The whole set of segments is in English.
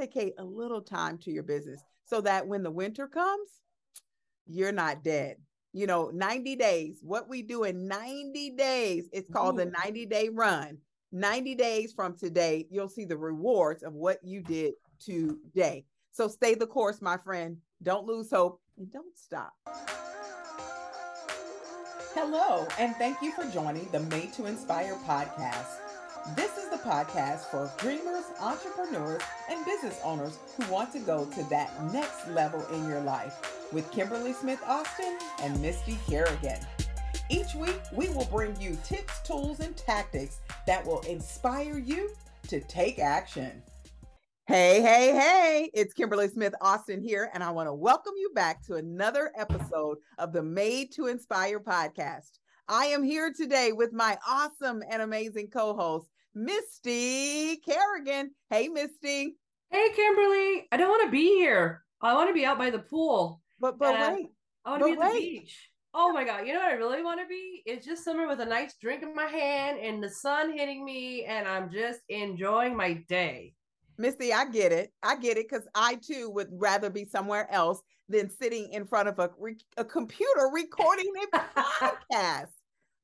dedicate a little time to your business so that when the winter comes, you're not dead. You know, 90 days, what we do in 90 days, it's called Ooh. the 90 day run. 90 days from today, you'll see the rewards of what you did today. So stay the course, my friend. Don't lose hope and don't stop. Hello, and thank you for joining the Made to Inspire podcast. This is the podcast for dreamers, entrepreneurs, and business owners who want to go to that next level in your life with Kimberly Smith Austin and Misty Kerrigan. Each week, we will bring you tips, tools, and tactics that will inspire you to take action. Hey, hey, hey, it's Kimberly Smith Austin here, and I want to welcome you back to another episode of the Made to Inspire podcast. I am here today with my awesome and amazing co host, Misty Kerrigan. Hey, Misty. Hey, Kimberly. I don't want to be here. I want to be out by the pool. But, but wait. I want to be at wait. the beach. Oh my God. You know what I really want to be? It's just summer with a nice drink in my hand and the sun hitting me, and I'm just enjoying my day. Misty, I get it. I get it because I too would rather be somewhere else than sitting in front of a, a computer recording a podcast.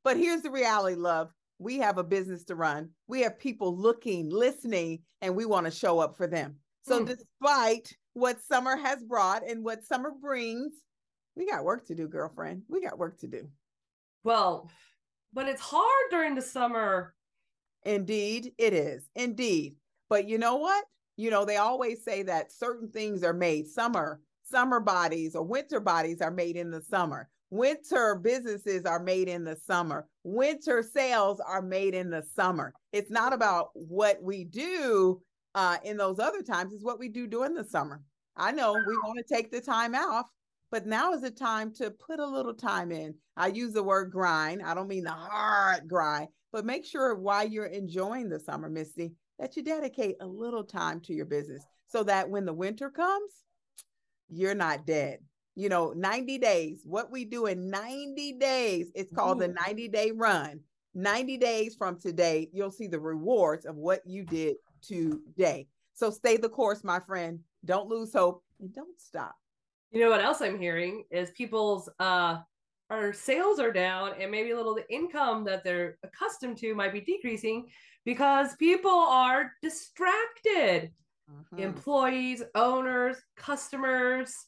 But here's the reality, love. We have a business to run. We have people looking, listening, and we want to show up for them. So, mm. despite what summer has brought and what summer brings, we got work to do, girlfriend. We got work to do. Well, but it's hard during the summer. Indeed, it is. Indeed. But you know what? You know, they always say that certain things are made summer, summer bodies or winter bodies are made in the summer. Winter businesses are made in the summer. Winter sales are made in the summer. It's not about what we do uh, in those other times, it's what we do during the summer. I know we want to take the time off, but now is the time to put a little time in. I use the word grind. I don't mean the hard grind, but make sure while you're enjoying the summer, Misty, that you dedicate a little time to your business so that when the winter comes, you're not dead. You know 90 days what we do in 90 days it's called Ooh. the 90 day run. 90 days from today you'll see the rewards of what you did today. So stay the course my friend. Don't lose hope and don't stop. You know what else i'm hearing is people's uh our sales are down and maybe a little the income that they're accustomed to might be decreasing because people are distracted uh-huh. employees owners customers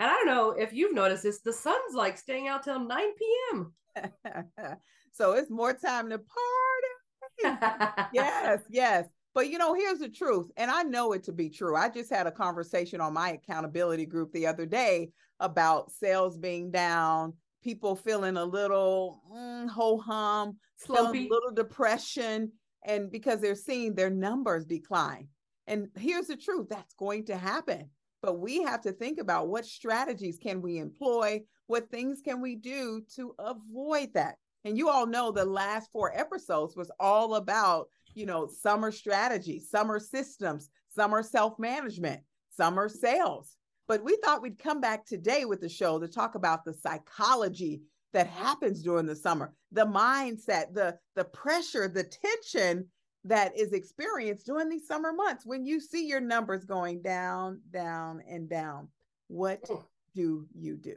and I don't know if you've noticed this, the sun's like staying out till 9 p.m. so it's more time to party. yes, yes. But you know, here's the truth, and I know it to be true. I just had a conversation on my accountability group the other day about sales being down, people feeling a little mm, ho hum, a little depression, and because they're seeing their numbers decline. And here's the truth that's going to happen. But we have to think about what strategies can we employ? What things can we do to avoid that? And you all know the last four episodes was all about you know summer strategies, summer systems summer self-management summer sales. But we thought we'd come back today with the show to talk about the psychology that happens during the summer the mindset the the pressure the tension that is experienced during these summer months when you see your numbers going down, down, and down. What do you do?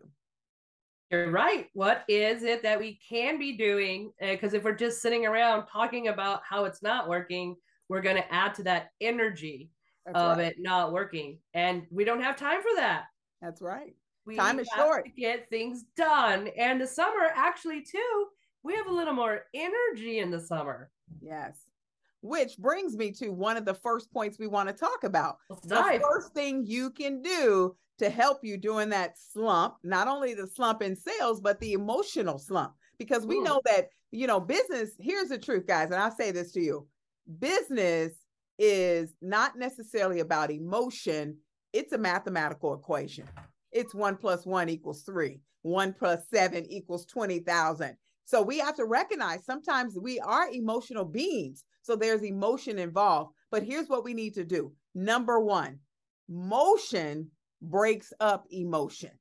You're right. What is it that we can be doing? Because uh, if we're just sitting around talking about how it's not working, we're going to add to that energy That's of right. it not working. And we don't have time for that. That's right. We time is short. To get things done. And the summer, actually, too, we have a little more energy in the summer. Yes which brings me to one of the first points we want to talk about. Let's the dive. first thing you can do to help you during that slump, not only the slump in sales, but the emotional slump. Because we Ooh. know that, you know, business, here's the truth, guys, and I'll say this to you business is not necessarily about emotion, it's a mathematical equation. It's one plus one equals three, one plus seven equals 20,000. So we have to recognize sometimes we are emotional beings. So there's emotion involved. But here's what we need to do. Number one, motion breaks up emotion.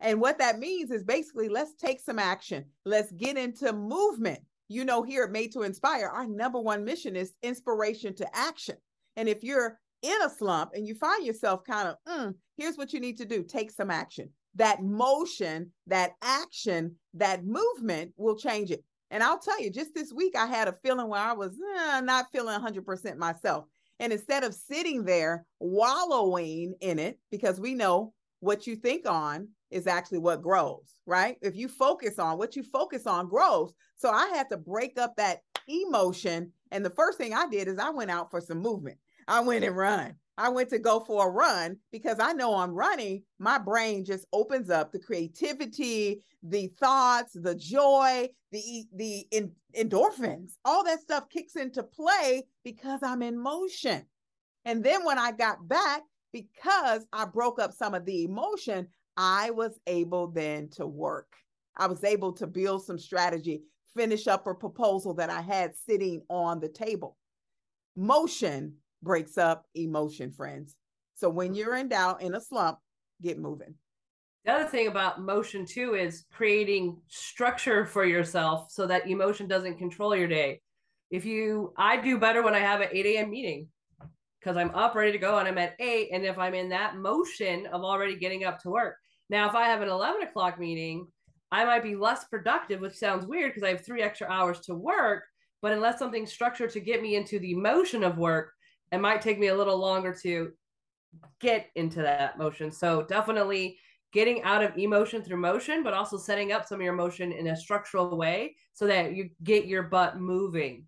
And what that means is basically let's take some action. Let's get into movement. You know, here at Made to Inspire, our number one mission is inspiration to action. And if you're in a slump and you find yourself kind of, mm, here's what you need to do take some action. That motion, that action, that movement will change it. And I'll tell you, just this week, I had a feeling where I was eh, not feeling 100% myself. And instead of sitting there wallowing in it, because we know what you think on is actually what grows, right? If you focus on what you focus on grows. So I had to break up that emotion. And the first thing I did is I went out for some movement. I went and run. I went to go for a run because I know I'm running, my brain just opens up the creativity, the thoughts, the joy, the the in, endorphins. All that stuff kicks into play because I'm in motion. And then when I got back, because I broke up some of the emotion, I was able then to work. I was able to build some strategy, finish up a proposal that I had sitting on the table. Motion breaks up emotion, friends. So when you're in doubt, in a slump, get moving. The other thing about motion too is creating structure for yourself so that emotion doesn't control your day. If you, I do better when I have an 8 a.m. meeting because I'm up ready to go and I'm at 8. And if I'm in that motion of already getting up to work. Now, if I have an 11 o'clock meeting, I might be less productive, which sounds weird because I have three extra hours to work. But unless something's structured to get me into the motion of work, it might take me a little longer to get into that motion. So definitely getting out of emotion through motion, but also setting up some of your motion in a structural way so that you get your butt moving.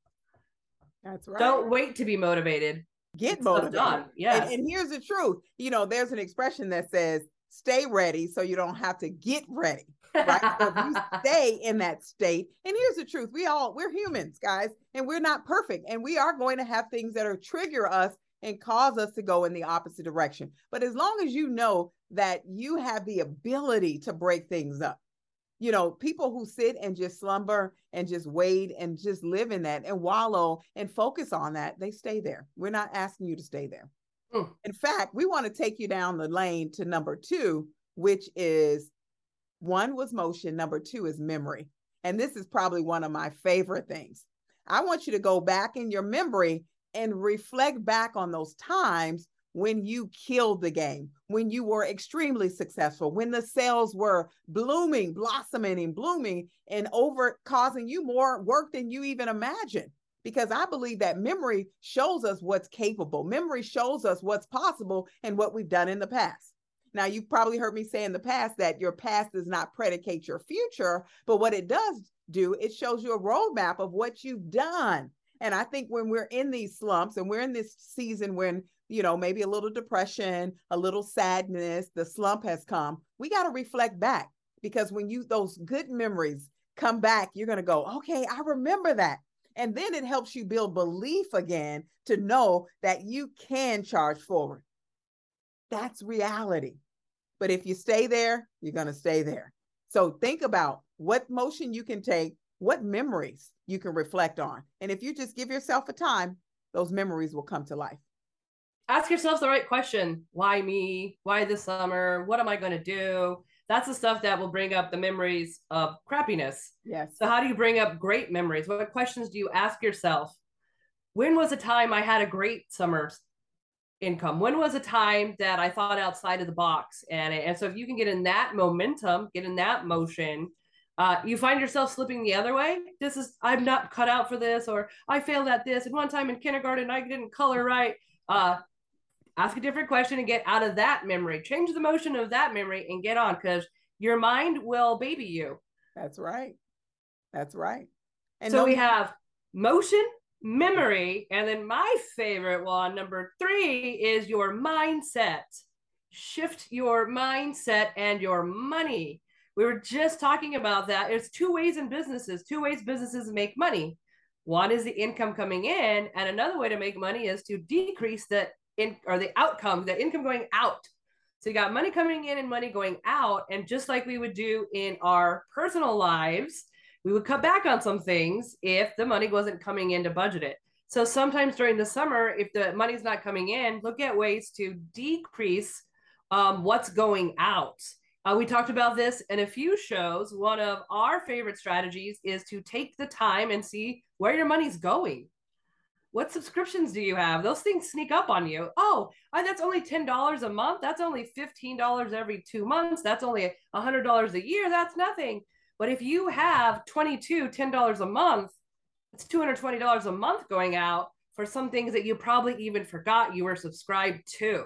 That's right. Don't wait to be motivated. Get motivated. Done. Yeah. And, and here's the truth. You know, there's an expression that says, stay ready so you don't have to get ready. Right. so if you stay in that state. And here's the truth. We all we're humans, guys, and we're not perfect. And we are going to have things that are trigger us and cause us to go in the opposite direction. But as long as you know that you have the ability to break things up, you know, people who sit and just slumber and just wade and just live in that and wallow and focus on that, they stay there. We're not asking you to stay there. Mm. In fact, we want to take you down the lane to number two, which is one was motion, number two is memory. And this is probably one of my favorite things. I want you to go back in your memory and reflect back on those times when you killed the game, when you were extremely successful, when the sales were blooming, blossoming, and blooming, and over causing you more work than you even imagined. Because I believe that memory shows us what's capable, memory shows us what's possible and what we've done in the past. Now, you've probably heard me say in the past that your past does not predicate your future, but what it does do, it shows you a roadmap of what you've done. And I think when we're in these slumps and we're in this season when, you know, maybe a little depression, a little sadness, the slump has come, we got to reflect back because when you, those good memories come back, you're going to go, okay, I remember that. And then it helps you build belief again to know that you can charge forward. That's reality. But if you stay there, you're going to stay there. So think about what motion you can take, what memories you can reflect on. And if you just give yourself a time, those memories will come to life. Ask yourself the right question Why me? Why this summer? What am I going to do? That's the stuff that will bring up the memories of crappiness. Yes. So, how do you bring up great memories? What questions do you ask yourself? When was a time I had a great summer income? When was a time that I thought outside of the box? And, and so, if you can get in that momentum, get in that motion, uh, you find yourself slipping the other way. This is, I'm not cut out for this, or I failed at this. And one time in kindergarten, I didn't color right. Uh, ask a different question and get out of that memory. Change the motion of that memory and get on because your mind will baby you. That's right. That's right. And so we have motion, memory, and then my favorite one, number three, is your mindset. Shift your mindset and your money. We were just talking about that. There's two ways in businesses, two ways businesses make money. One is the income coming in, and another way to make money is to decrease the in or the outcome, the income going out. So you got money coming in and money going out. And just like we would do in our personal lives, we would cut back on some things if the money wasn't coming in to budget it. So sometimes during the summer, if the money's not coming in, look at ways to decrease um, what's going out. Uh, we talked about this in a few shows. One of our favorite strategies is to take the time and see where your money's going. What subscriptions do you have? Those things sneak up on you. Oh, that's only $10 a month. That's only $15 every two months. That's only $100 a year. That's nothing. But if you have 22 $10 a month, it's $220 a month going out for some things that you probably even forgot you were subscribed to.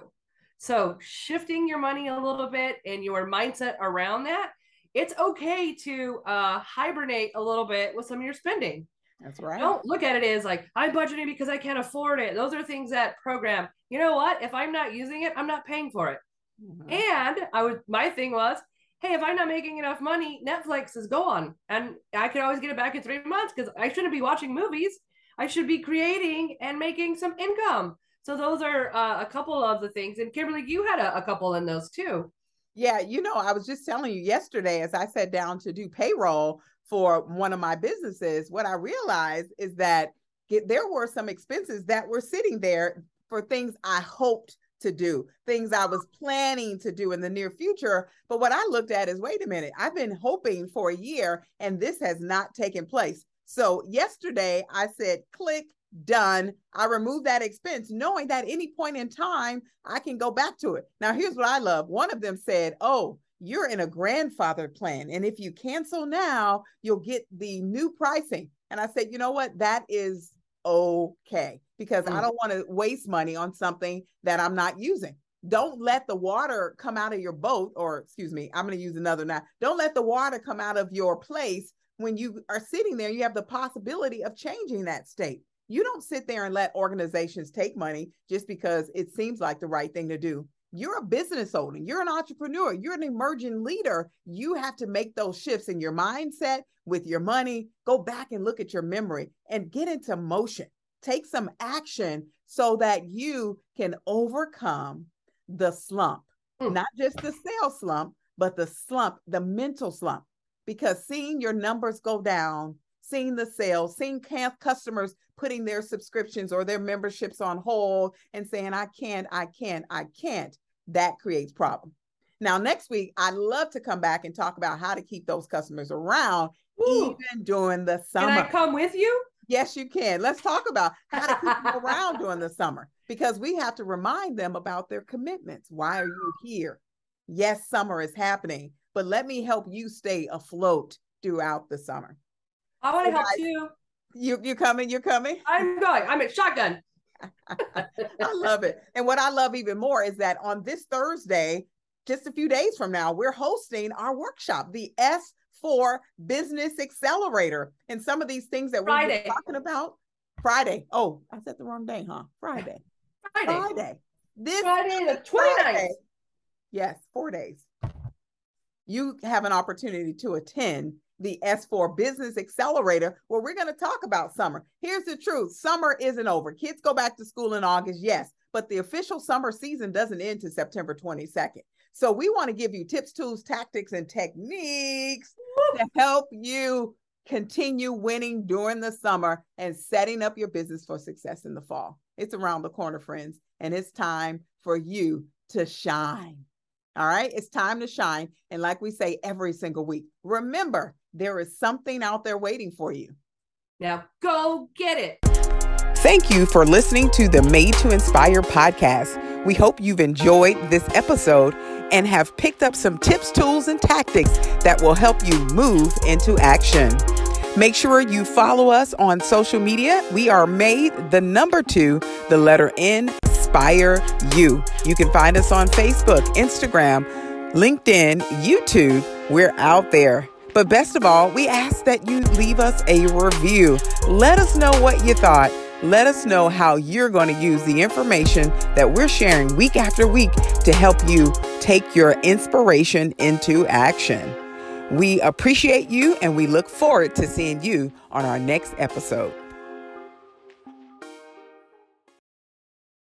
So, shifting your money a little bit and your mindset around that, it's okay to uh, hibernate a little bit with some of your spending. That's right. Don't look at it as like I'm budgeting because I can't afford it. Those are things that program. You know what? If I'm not using it, I'm not paying for it. Mm-hmm. And I was my thing was, hey, if I'm not making enough money, Netflix is gone, and I could always get it back in three months because I shouldn't be watching movies. I should be creating and making some income. So those are uh, a couple of the things. And Kimberly, you had a, a couple in those too. Yeah, you know, I was just telling you yesterday as I sat down to do payroll for one of my businesses, what I realized is that there were some expenses that were sitting there for things I hoped to do, things I was planning to do in the near future. But what I looked at is wait a minute, I've been hoping for a year and this has not taken place. So yesterday I said, click, done. I remove that expense, knowing that any point in time I can go back to it. Now, here's what I love. One of them said, Oh, you're in a grandfather plan. And if you cancel now, you'll get the new pricing. And I said, You know what? That is okay because mm. I don't want to waste money on something that I'm not using. Don't let the water come out of your boat, or excuse me, I'm going to use another now. Don't let the water come out of your place when you are sitting there. You have the possibility of changing that state. You don't sit there and let organizations take money just because it seems like the right thing to do. You're a business owner, you're an entrepreneur, you're an emerging leader. You have to make those shifts in your mindset with your money. Go back and look at your memory and get into motion. Take some action so that you can overcome the slump, mm. not just the sales slump, but the slump, the mental slump. Because seeing your numbers go down seeing the sales, seeing customers putting their subscriptions or their memberships on hold and saying, I can't, I can't, I can't, that creates problem. Now, next week, I'd love to come back and talk about how to keep those customers around Ooh. even during the summer. Can I come with you? Yes, you can. Let's talk about how to keep them around during the summer because we have to remind them about their commitments. Why are you here? Yes, summer is happening, but let me help you stay afloat throughout the summer. I want to help too. You you coming? You're coming? I'm going. I'm at shotgun. I love it. And what I love even more is that on this Thursday, just a few days from now, we're hosting our workshop, the S4 Business Accelerator. And some of these things that we're talking about. Friday. Oh, I said the wrong day, huh? Friday. Friday. Friday. This Friday the 29th. Yes, four days. You have an opportunity to attend the S4 Business Accelerator, where we're going to talk about summer. Here's the truth summer isn't over. Kids go back to school in August, yes, but the official summer season doesn't end to September 22nd. So we want to give you tips, tools, tactics, and techniques to help you continue winning during the summer and setting up your business for success in the fall. It's around the corner, friends, and it's time for you to shine. All right, it's time to shine. And like we say every single week, remember there is something out there waiting for you. Now go get it. Thank you for listening to the Made to Inspire podcast. We hope you've enjoyed this episode and have picked up some tips, tools, and tactics that will help you move into action. Make sure you follow us on social media. We are made the number two, the letter N, Inspire You. You can find us on Facebook, Instagram, LinkedIn, YouTube. We're out there. But best of all, we ask that you leave us a review. Let us know what you thought. Let us know how you're going to use the information that we're sharing week after week to help you take your inspiration into action. We appreciate you and we look forward to seeing you on our next episode.